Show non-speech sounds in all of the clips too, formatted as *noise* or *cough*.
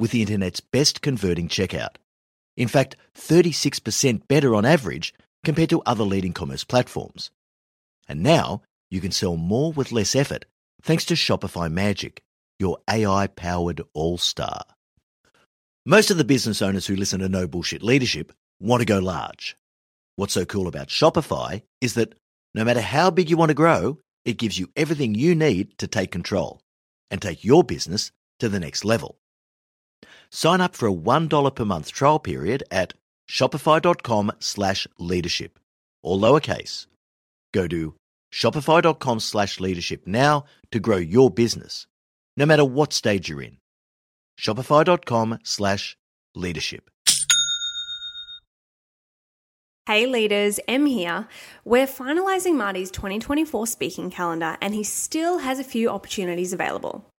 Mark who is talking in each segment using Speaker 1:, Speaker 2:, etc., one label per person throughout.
Speaker 1: with the internet's best converting checkout. In fact, 36% better on average compared to other leading commerce platforms. And now you can sell more with less effort thanks to Shopify Magic, your AI powered all star. Most of the business owners who listen to No Bullshit Leadership want to go large. What's so cool about Shopify is that no matter how big you want to grow, it gives you everything you need to take control and take your business to the next level. Sign up for a $1 per month trial period at shopify.com slash leadership, or lowercase. Go to shopify.com slash leadership now to grow your business, no matter what stage you're in. Shopify.com slash leadership.
Speaker 2: Hey leaders, Em here. We're finalising Marty's 2024 speaking calendar and he still has a few opportunities available.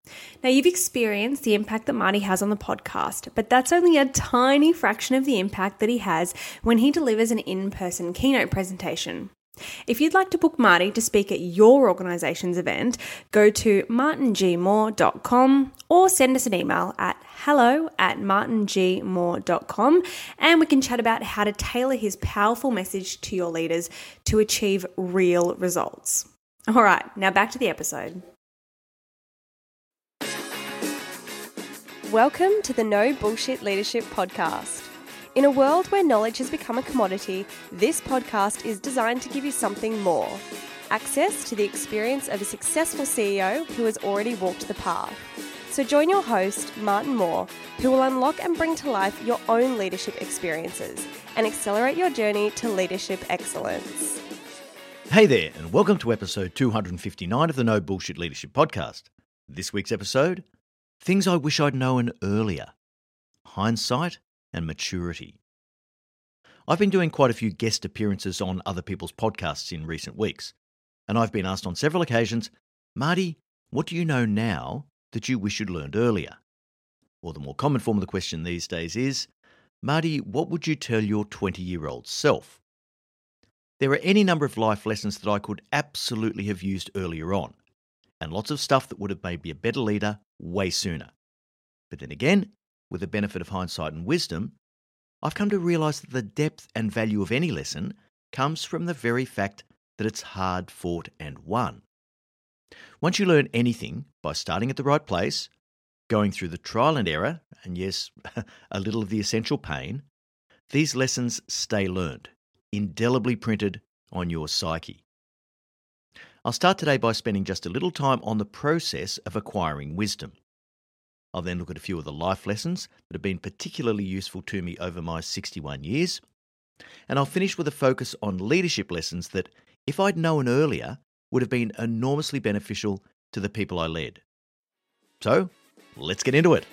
Speaker 2: Now, you've experienced the impact that Marty has on the podcast, but that's only a tiny fraction of the impact that he has when he delivers an in person keynote presentation. If you'd like to book Marty to speak at your organisation's event, go to martingmoore.com or send us an email at hello at martingmoore.com and we can chat about how to tailor his powerful message to your leaders to achieve real results. All right, now back to the episode. Welcome to the No Bullshit Leadership Podcast. In a world where knowledge has become a commodity, this podcast is designed to give you something more access to the experience of a successful CEO who has already walked the path. So join your host, Martin Moore, who will unlock and bring to life your own leadership experiences and accelerate your journey to leadership excellence.
Speaker 1: Hey there, and welcome to episode 259 of the No Bullshit Leadership Podcast. This week's episode Things I Wish I'd Known Earlier Hindsight and Maturity. I've been doing quite a few guest appearances on other people's podcasts in recent weeks, and I've been asked on several occasions, Marty, what do you know now that you wish you'd learned earlier? Or the more common form of the question these days is, Marty, what would you tell your 20 year old self? There are any number of life lessons that I could absolutely have used earlier on, and lots of stuff that would have made me a better leader way sooner. But then again, with the benefit of hindsight and wisdom, I've come to realize that the depth and value of any lesson comes from the very fact that it's hard fought and won. Once you learn anything by starting at the right place, going through the trial and error, and yes, *laughs* a little of the essential pain, these lessons stay learned, indelibly printed on your psyche. I'll start today by spending just a little time on the process of acquiring wisdom. I'll then look at a few of the life lessons that have been particularly useful to me over my 61 years. And I'll finish with a focus on leadership lessons that, if I'd known earlier, would have been enormously beneficial to the people I led. So, let's get into it.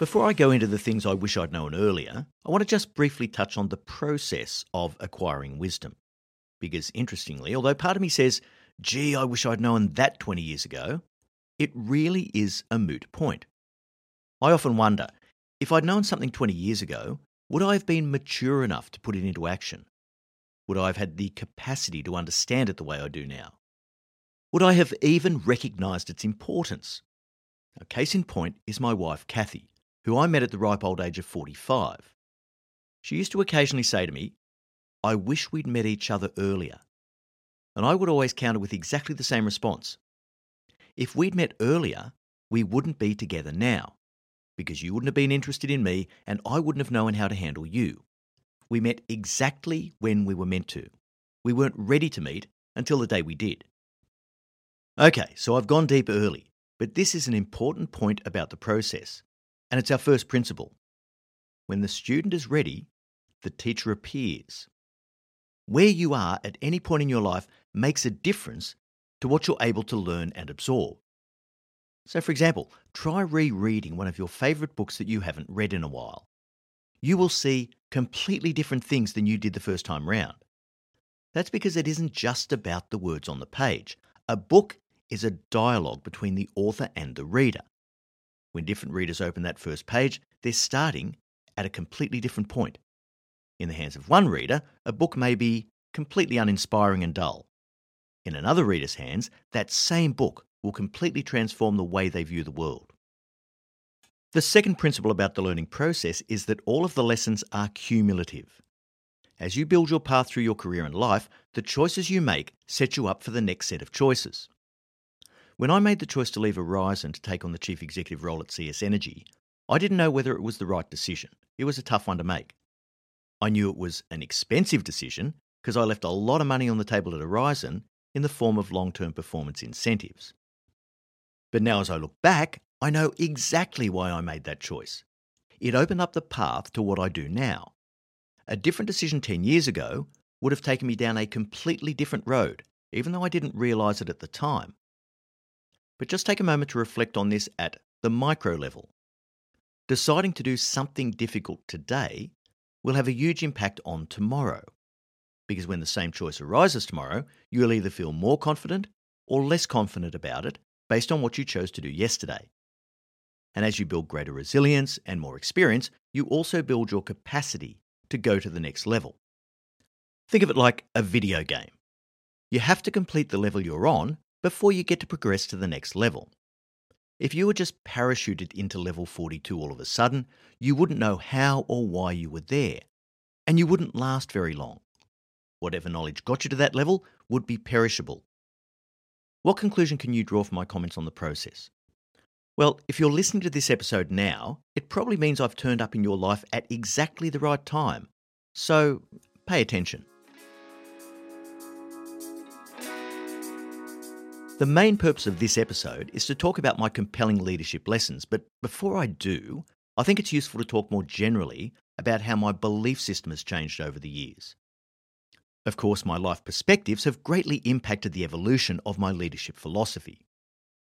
Speaker 1: Before I go into the things I wish I'd known earlier, I want to just briefly touch on the process of acquiring wisdom. Because interestingly, although part of me says, gee, I wish I'd known that 20 years ago, it really is a moot point. I often wonder if I'd known something 20 years ago, would I have been mature enough to put it into action? Would I have had the capacity to understand it the way I do now? Would I have even recognised its importance? A case in point is my wife, Kathy, who I met at the ripe old age of 45. She used to occasionally say to me, I wish we'd met each other earlier. And I would always counter with exactly the same response. If we'd met earlier, we wouldn't be together now, because you wouldn't have been interested in me and I wouldn't have known how to handle you. We met exactly when we were meant to. We weren't ready to meet until the day we did. Okay, so I've gone deep early, but this is an important point about the process, and it's our first principle. When the student is ready, the teacher appears. Where you are at any point in your life makes a difference to what you're able to learn and absorb. So, for example, try rereading one of your favourite books that you haven't read in a while. You will see completely different things than you did the first time round. That's because it isn't just about the words on the page. A book is a dialogue between the author and the reader. When different readers open that first page, they're starting at a completely different point. In the hands of one reader, a book may be completely uninspiring and dull. In another reader's hands, that same book will completely transform the way they view the world. The second principle about the learning process is that all of the lessons are cumulative. As you build your path through your career and life, the choices you make set you up for the next set of choices. When I made the choice to leave Aurizon to take on the chief executive role at CS Energy, I didn't know whether it was the right decision. It was a tough one to make. I knew it was an expensive decision because I left a lot of money on the table at Aurizon in the form of long term performance incentives. But now, as I look back, I know exactly why I made that choice. It opened up the path to what I do now. A different decision 10 years ago would have taken me down a completely different road, even though I didn't realise it at the time. But just take a moment to reflect on this at the micro level. Deciding to do something difficult today will have a huge impact on tomorrow. Because when the same choice arises tomorrow, you'll either feel more confident or less confident about it based on what you chose to do yesterday. And as you build greater resilience and more experience, you also build your capacity to go to the next level. Think of it like a video game. You have to complete the level you're on before you get to progress to the next level. If you were just parachuted into level 42 all of a sudden, you wouldn't know how or why you were there, and you wouldn't last very long. Whatever knowledge got you to that level would be perishable. What conclusion can you draw from my comments on the process? Well, if you're listening to this episode now, it probably means I've turned up in your life at exactly the right time. So pay attention. The main purpose of this episode is to talk about my compelling leadership lessons, but before I do, I think it's useful to talk more generally about how my belief system has changed over the years. Of course, my life perspectives have greatly impacted the evolution of my leadership philosophy.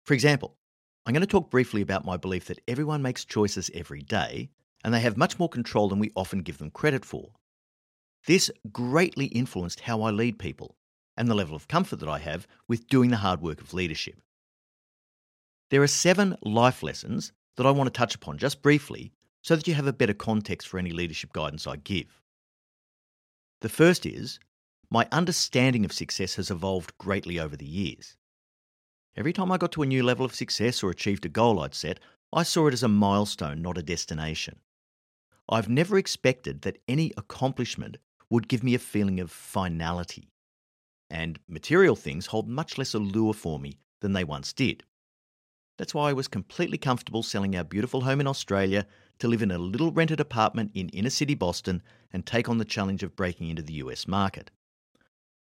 Speaker 1: For example, I'm going to talk briefly about my belief that everyone makes choices every day and they have much more control than we often give them credit for. This greatly influenced how I lead people and the level of comfort that I have with doing the hard work of leadership. There are seven life lessons that I want to touch upon just briefly so that you have a better context for any leadership guidance I give. The first is my understanding of success has evolved greatly over the years. Every time I got to a new level of success or achieved a goal I'd set, I saw it as a milestone, not a destination. I've never expected that any accomplishment would give me a feeling of finality. And material things hold much less allure for me than they once did. That's why I was completely comfortable selling our beautiful home in Australia to live in a little rented apartment in inner city Boston and take on the challenge of breaking into the US market.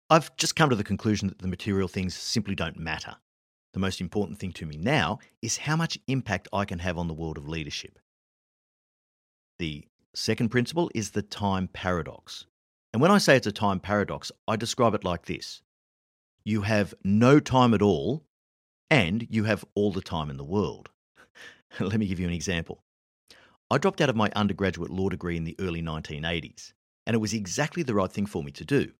Speaker 1: I've just come to the conclusion that the material things simply don't matter. The most important thing to me now is how much impact I can have on the world of leadership. The second principle is the time paradox. And when I say it's a time paradox, I describe it like this you have no time at all, and you have all the time in the world. *laughs* Let me give you an example. I dropped out of my undergraduate law degree in the early 1980s, and it was exactly the right thing for me to do.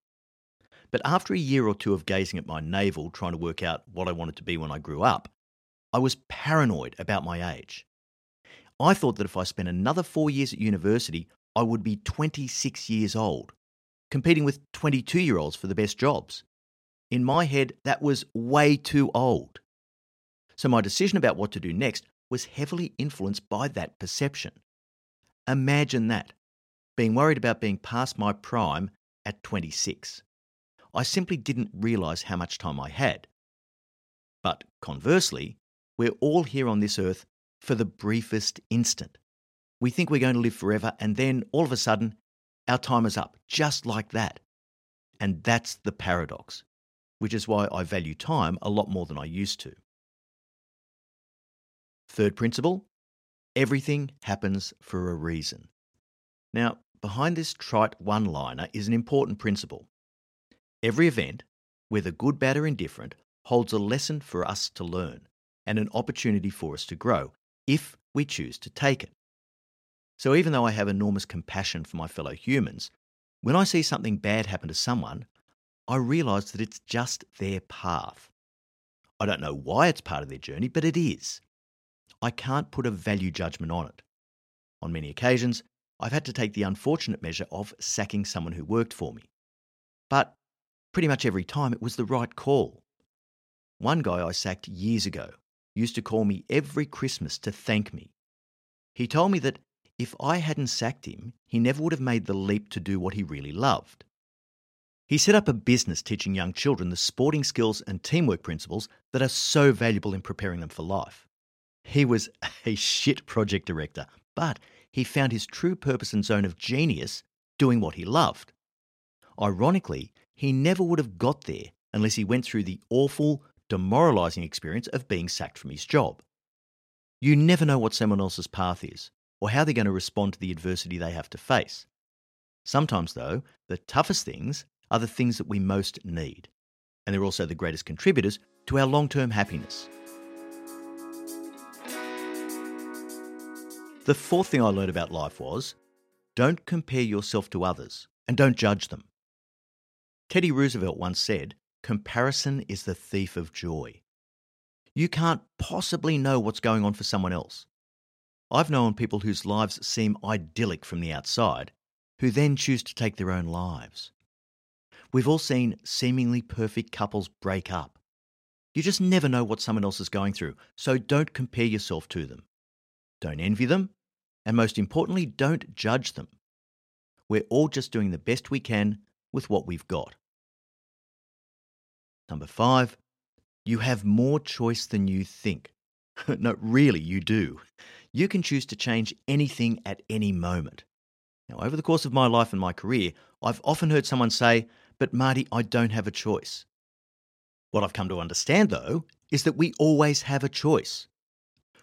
Speaker 1: But after a year or two of gazing at my navel, trying to work out what I wanted to be when I grew up, I was paranoid about my age. I thought that if I spent another four years at university, I would be 26 years old, competing with 22 year olds for the best jobs. In my head, that was way too old. So my decision about what to do next was heavily influenced by that perception. Imagine that, being worried about being past my prime at 26. I simply didn't realize how much time I had. But conversely, we're all here on this earth for the briefest instant. We think we're going to live forever, and then all of a sudden, our time is up, just like that. And that's the paradox, which is why I value time a lot more than I used to. Third principle everything happens for a reason. Now, behind this trite one liner is an important principle. Every event, whether good, bad, or indifferent, holds a lesson for us to learn and an opportunity for us to grow if we choose to take it. So, even though I have enormous compassion for my fellow humans, when I see something bad happen to someone, I realise that it's just their path. I don't know why it's part of their journey, but it is. I can't put a value judgment on it. On many occasions, I've had to take the unfortunate measure of sacking someone who worked for me. But pretty much every time it was the right call. One guy I sacked years ago used to call me every Christmas to thank me. He told me that if I hadn't sacked him, he never would have made the leap to do what he really loved. He set up a business teaching young children the sporting skills and teamwork principles that are so valuable in preparing them for life. He was *laughs* a shit project director, but he found his true purpose and zone of genius doing what he loved. Ironically, he never would have got there unless he went through the awful, demoralising experience of being sacked from his job. You never know what someone else's path is or how they're going to respond to the adversity they have to face. Sometimes, though, the toughest things are the things that we most need, and they're also the greatest contributors to our long term happiness. The fourth thing I learned about life was don't compare yourself to others and don't judge them. Teddy Roosevelt once said, Comparison is the thief of joy. You can't possibly know what's going on for someone else. I've known people whose lives seem idyllic from the outside, who then choose to take their own lives. We've all seen seemingly perfect couples break up. You just never know what someone else is going through, so don't compare yourself to them. Don't envy them, and most importantly, don't judge them. We're all just doing the best we can with what we've got. Number five, you have more choice than you think. *laughs* no, really, you do. You can choose to change anything at any moment. Now, over the course of my life and my career, I've often heard someone say, But Marty, I don't have a choice. What I've come to understand, though, is that we always have a choice.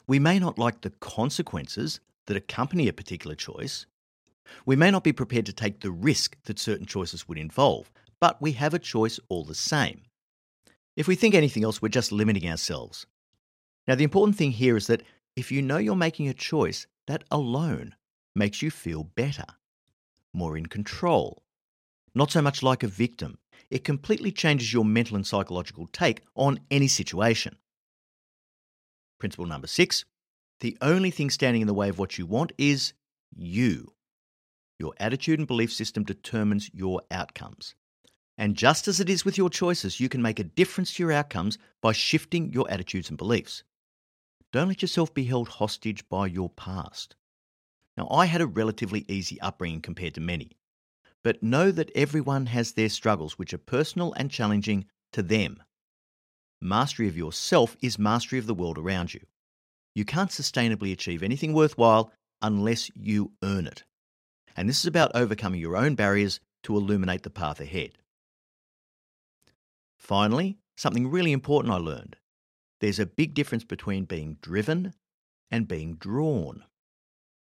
Speaker 1: We may not like the consequences that accompany a particular choice. We may not be prepared to take the risk that certain choices would involve, but we have a choice all the same. If we think anything else, we're just limiting ourselves. Now, the important thing here is that if you know you're making a choice, that alone makes you feel better, more in control, not so much like a victim. It completely changes your mental and psychological take on any situation. Principle number six the only thing standing in the way of what you want is you. Your attitude and belief system determines your outcomes. And just as it is with your choices, you can make a difference to your outcomes by shifting your attitudes and beliefs. Don't let yourself be held hostage by your past. Now, I had a relatively easy upbringing compared to many, but know that everyone has their struggles which are personal and challenging to them. Mastery of yourself is mastery of the world around you. You can't sustainably achieve anything worthwhile unless you earn it. And this is about overcoming your own barriers to illuminate the path ahead. Finally, something really important I learned there's a big difference between being driven and being drawn.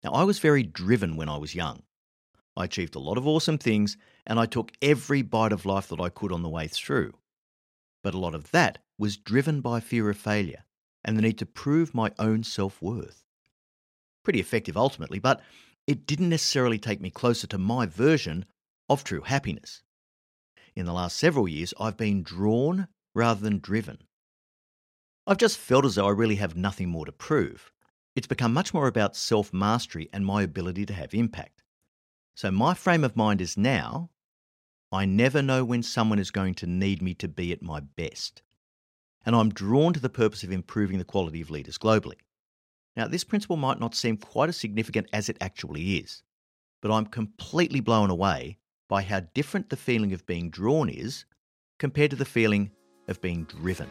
Speaker 1: Now, I was very driven when I was young. I achieved a lot of awesome things and I took every bite of life that I could on the way through. But a lot of that was driven by fear of failure and the need to prove my own self worth. Pretty effective ultimately, but it didn't necessarily take me closer to my version of true happiness. In the last several years, I've been drawn rather than driven. I've just felt as though I really have nothing more to prove. It's become much more about self mastery and my ability to have impact. So, my frame of mind is now I never know when someone is going to need me to be at my best. And I'm drawn to the purpose of improving the quality of leaders globally. Now, this principle might not seem quite as significant as it actually is, but I'm completely blown away by how different the feeling of being drawn is compared to the feeling of being driven.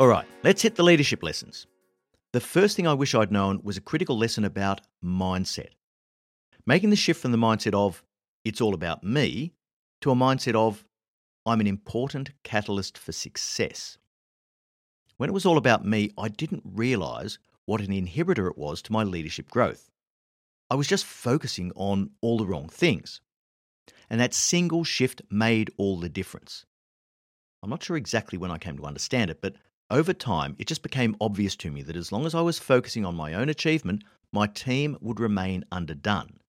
Speaker 1: All right, let's hit the leadership lessons. The first thing I wish I'd known was a critical lesson about mindset. Making the shift from the mindset of, it's all about me, to a mindset of, I'm an important catalyst for success. When it was all about me, I didn't realise what an inhibitor it was to my leadership growth. I was just focusing on all the wrong things. And that single shift made all the difference. I'm not sure exactly when I came to understand it, but over time, it just became obvious to me that as long as I was focusing on my own achievement, my team would remain underdone.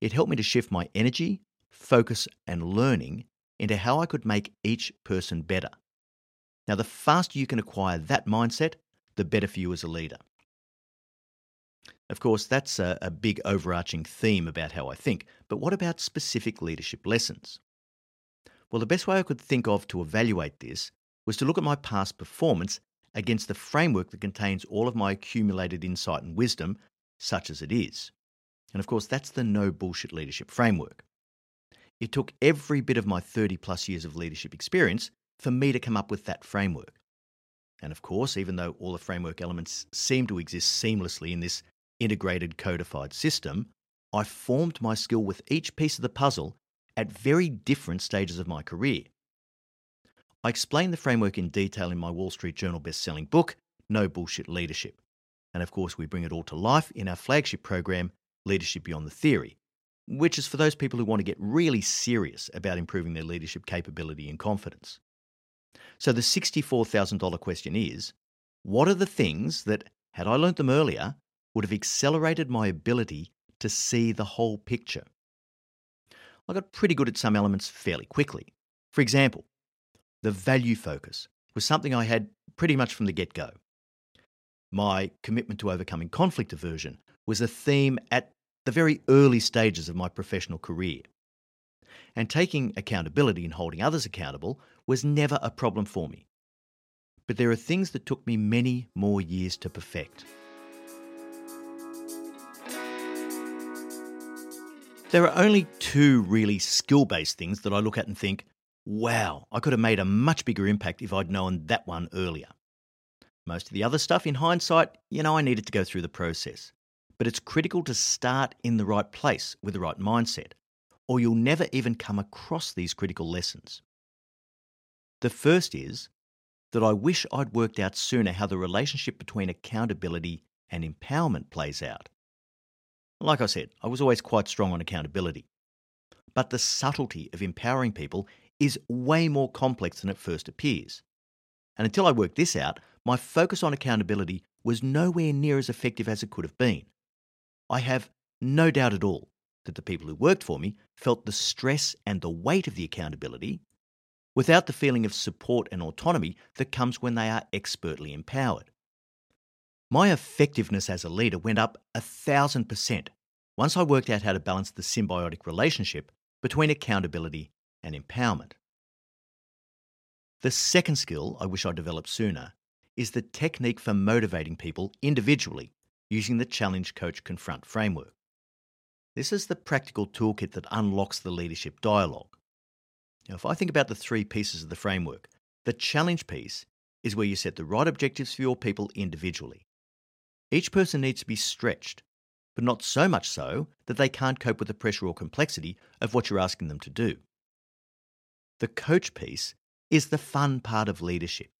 Speaker 1: It helped me to shift my energy, focus, and learning into how I could make each person better. Now, the faster you can acquire that mindset, the better for you as a leader. Of course, that's a, a, big overarching theme about how I think, but what about specific leadership lessons? Well, the best way I could think of to evaluate this was to look at my past performance against the framework that contains all of my accumulated insight and wisdom, such as it is. And of course, that's the no bullshit leadership framework. It took every bit of my 30 plus years of leadership experience for me to come up with that framework. And of course, even though all the framework elements seem to exist seamlessly in this integrated codified system, I formed my skill with each piece of the puzzle at very different stages of my career. I explain the framework in detail in my Wall Street Journal best-selling book, No Bullshit Leadership. And of course, we bring it all to life in our flagship program, Leadership Beyond the Theory, which is for those people who want to get really serious about improving their leadership capability and confidence. So the $64,000 question is what are the things that, had I learnt them earlier, would have accelerated my ability to see the whole picture? I got pretty good at some elements fairly quickly. For example, the value focus was something I had pretty much from the get go. My commitment to overcoming conflict aversion was a theme at the very early stages of my professional career. And taking accountability and holding others accountable was never a problem for me. But there are things that took me many more years to perfect. There are only two really skill based things that I look at and think, wow, I could have made a much bigger impact if I'd known that one earlier. Most of the other stuff, in hindsight, you know, I needed to go through the process but it's critical to start in the right place with the right mindset, or you'll never even come across these critical lessons. The first is that I wish I'd worked out sooner how the relationship between accountability and empowerment plays out. Like I said, I was always quite strong on accountability. But the subtlety of empowering people is way more complex than it first appears. And until I worked this out, my focus on accountability was nowhere near as effective as it could have been. I have no doubt at all that the people who worked for me felt the stress and the weight of the accountability without the feeling of support and autonomy that comes when they are expertly empowered. My effectiveness as a leader went up a thousand percent once I worked out how to balance the symbiotic relationship between accountability and empowerment. The second skill I wish I developed sooner is the technique for motivating people individually using the Challenge Coach Confront framework. This is the practical toolkit that unlocks the leadership dialogue. Now, if I think about the three pieces of the framework, the challenge piece is where you set the right objectives for your people individually. Each person needs to be stretched, but not so much so that they can't cope with the pressure or complexity of what you're asking them to do. The coach piece is the fun part of leadership.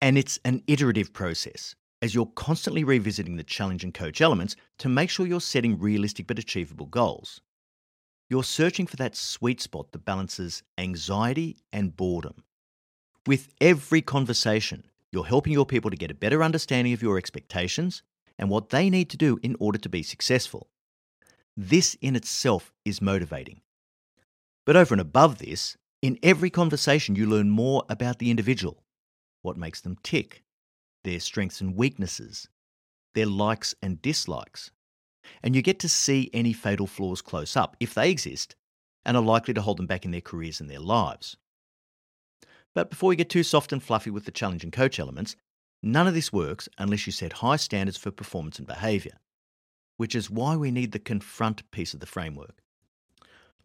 Speaker 1: And it's an iterative process as you're constantly revisiting the challenge and coach elements to make sure you're setting realistic but achievable goals. You're searching for that sweet spot that balances anxiety and boredom. With every conversation, you're helping your people to get a better understanding of your expectations and what they need to do in order to be successful. This in itself is motivating. But over and above this, in every conversation, you learn more about the individual, what makes them tick, their strengths and weaknesses, their likes and dislikes. And you get to see any fatal flaws close up, if they exist, and are likely to hold them back in their careers and their lives. But before we get too soft and fluffy with the challenge and coach elements, none of this works unless you set high standards for performance and behaviour, which is why we need the confront piece of the framework.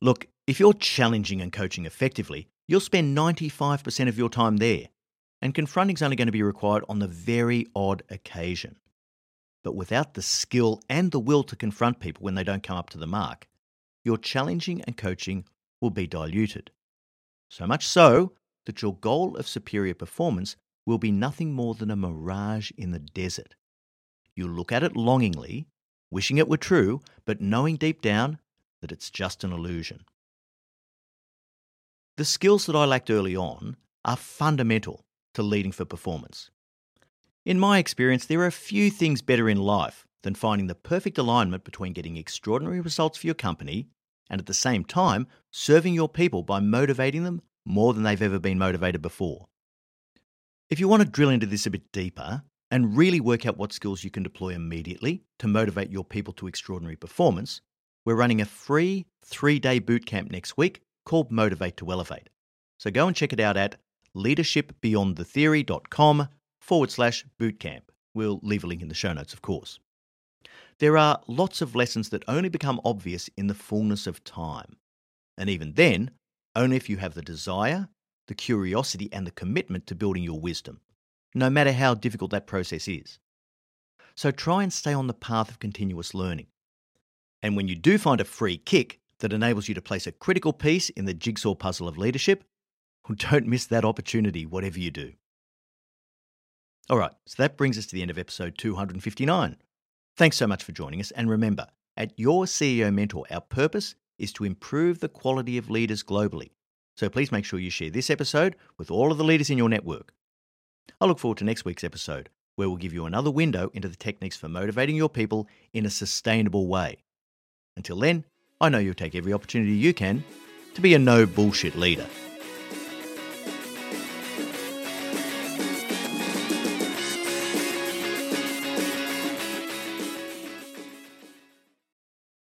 Speaker 1: Look, if you're challenging and coaching effectively, you'll spend 95% of your time there, and confronting is only going to be required on the very odd occasion. But without the skill and the will to confront people when they don't come up to the mark, your challenging and coaching will be diluted. So much so that your goal of superior performance will be nothing more than a mirage in the desert. You'll look at it longingly, wishing it were true, but knowing deep down that it's just an illusion. the skills that I lacked early on are fundamental to leading for performance. In my experience, there are few things better in life than finding the perfect alignment between getting extraordinary results for your company and at the same time serving your people by motivating them more than they've ever been motivated before. If you want to drill into this a bit deeper and really work out what skills you can deploy immediately to motivate your people to extraordinary performance, we're running a free three day bootcamp next week called Motivate to Elevate. So go and check it out at leadershipbeyondthetheory.com forward slash bootcamp. We'll leave a link in the show notes, of course. There are lots of lessons that only become obvious in the fullness of time. And even then, only if you have the desire, the curiosity, and the commitment to building your wisdom, no matter how difficult that process is. So try and stay on the path of continuous learning. And when you do find a free kick that enables you to place a critical piece in the jigsaw puzzle of leadership, *laughs* don't miss that opportunity, whatever you do. All right, so that brings us to the end of episode 259. Thanks so much for joining us. And remember, at Your CEO Mentor, our purpose is to improve the quality of leaders globally. So please make sure you share this episode with all of the leaders in your network. I look forward to next week's episode, where we'll give you another window into the techniques for motivating your people in a sustainable way. Until then, I know you'll take every opportunity you can to be a no bullshit leader.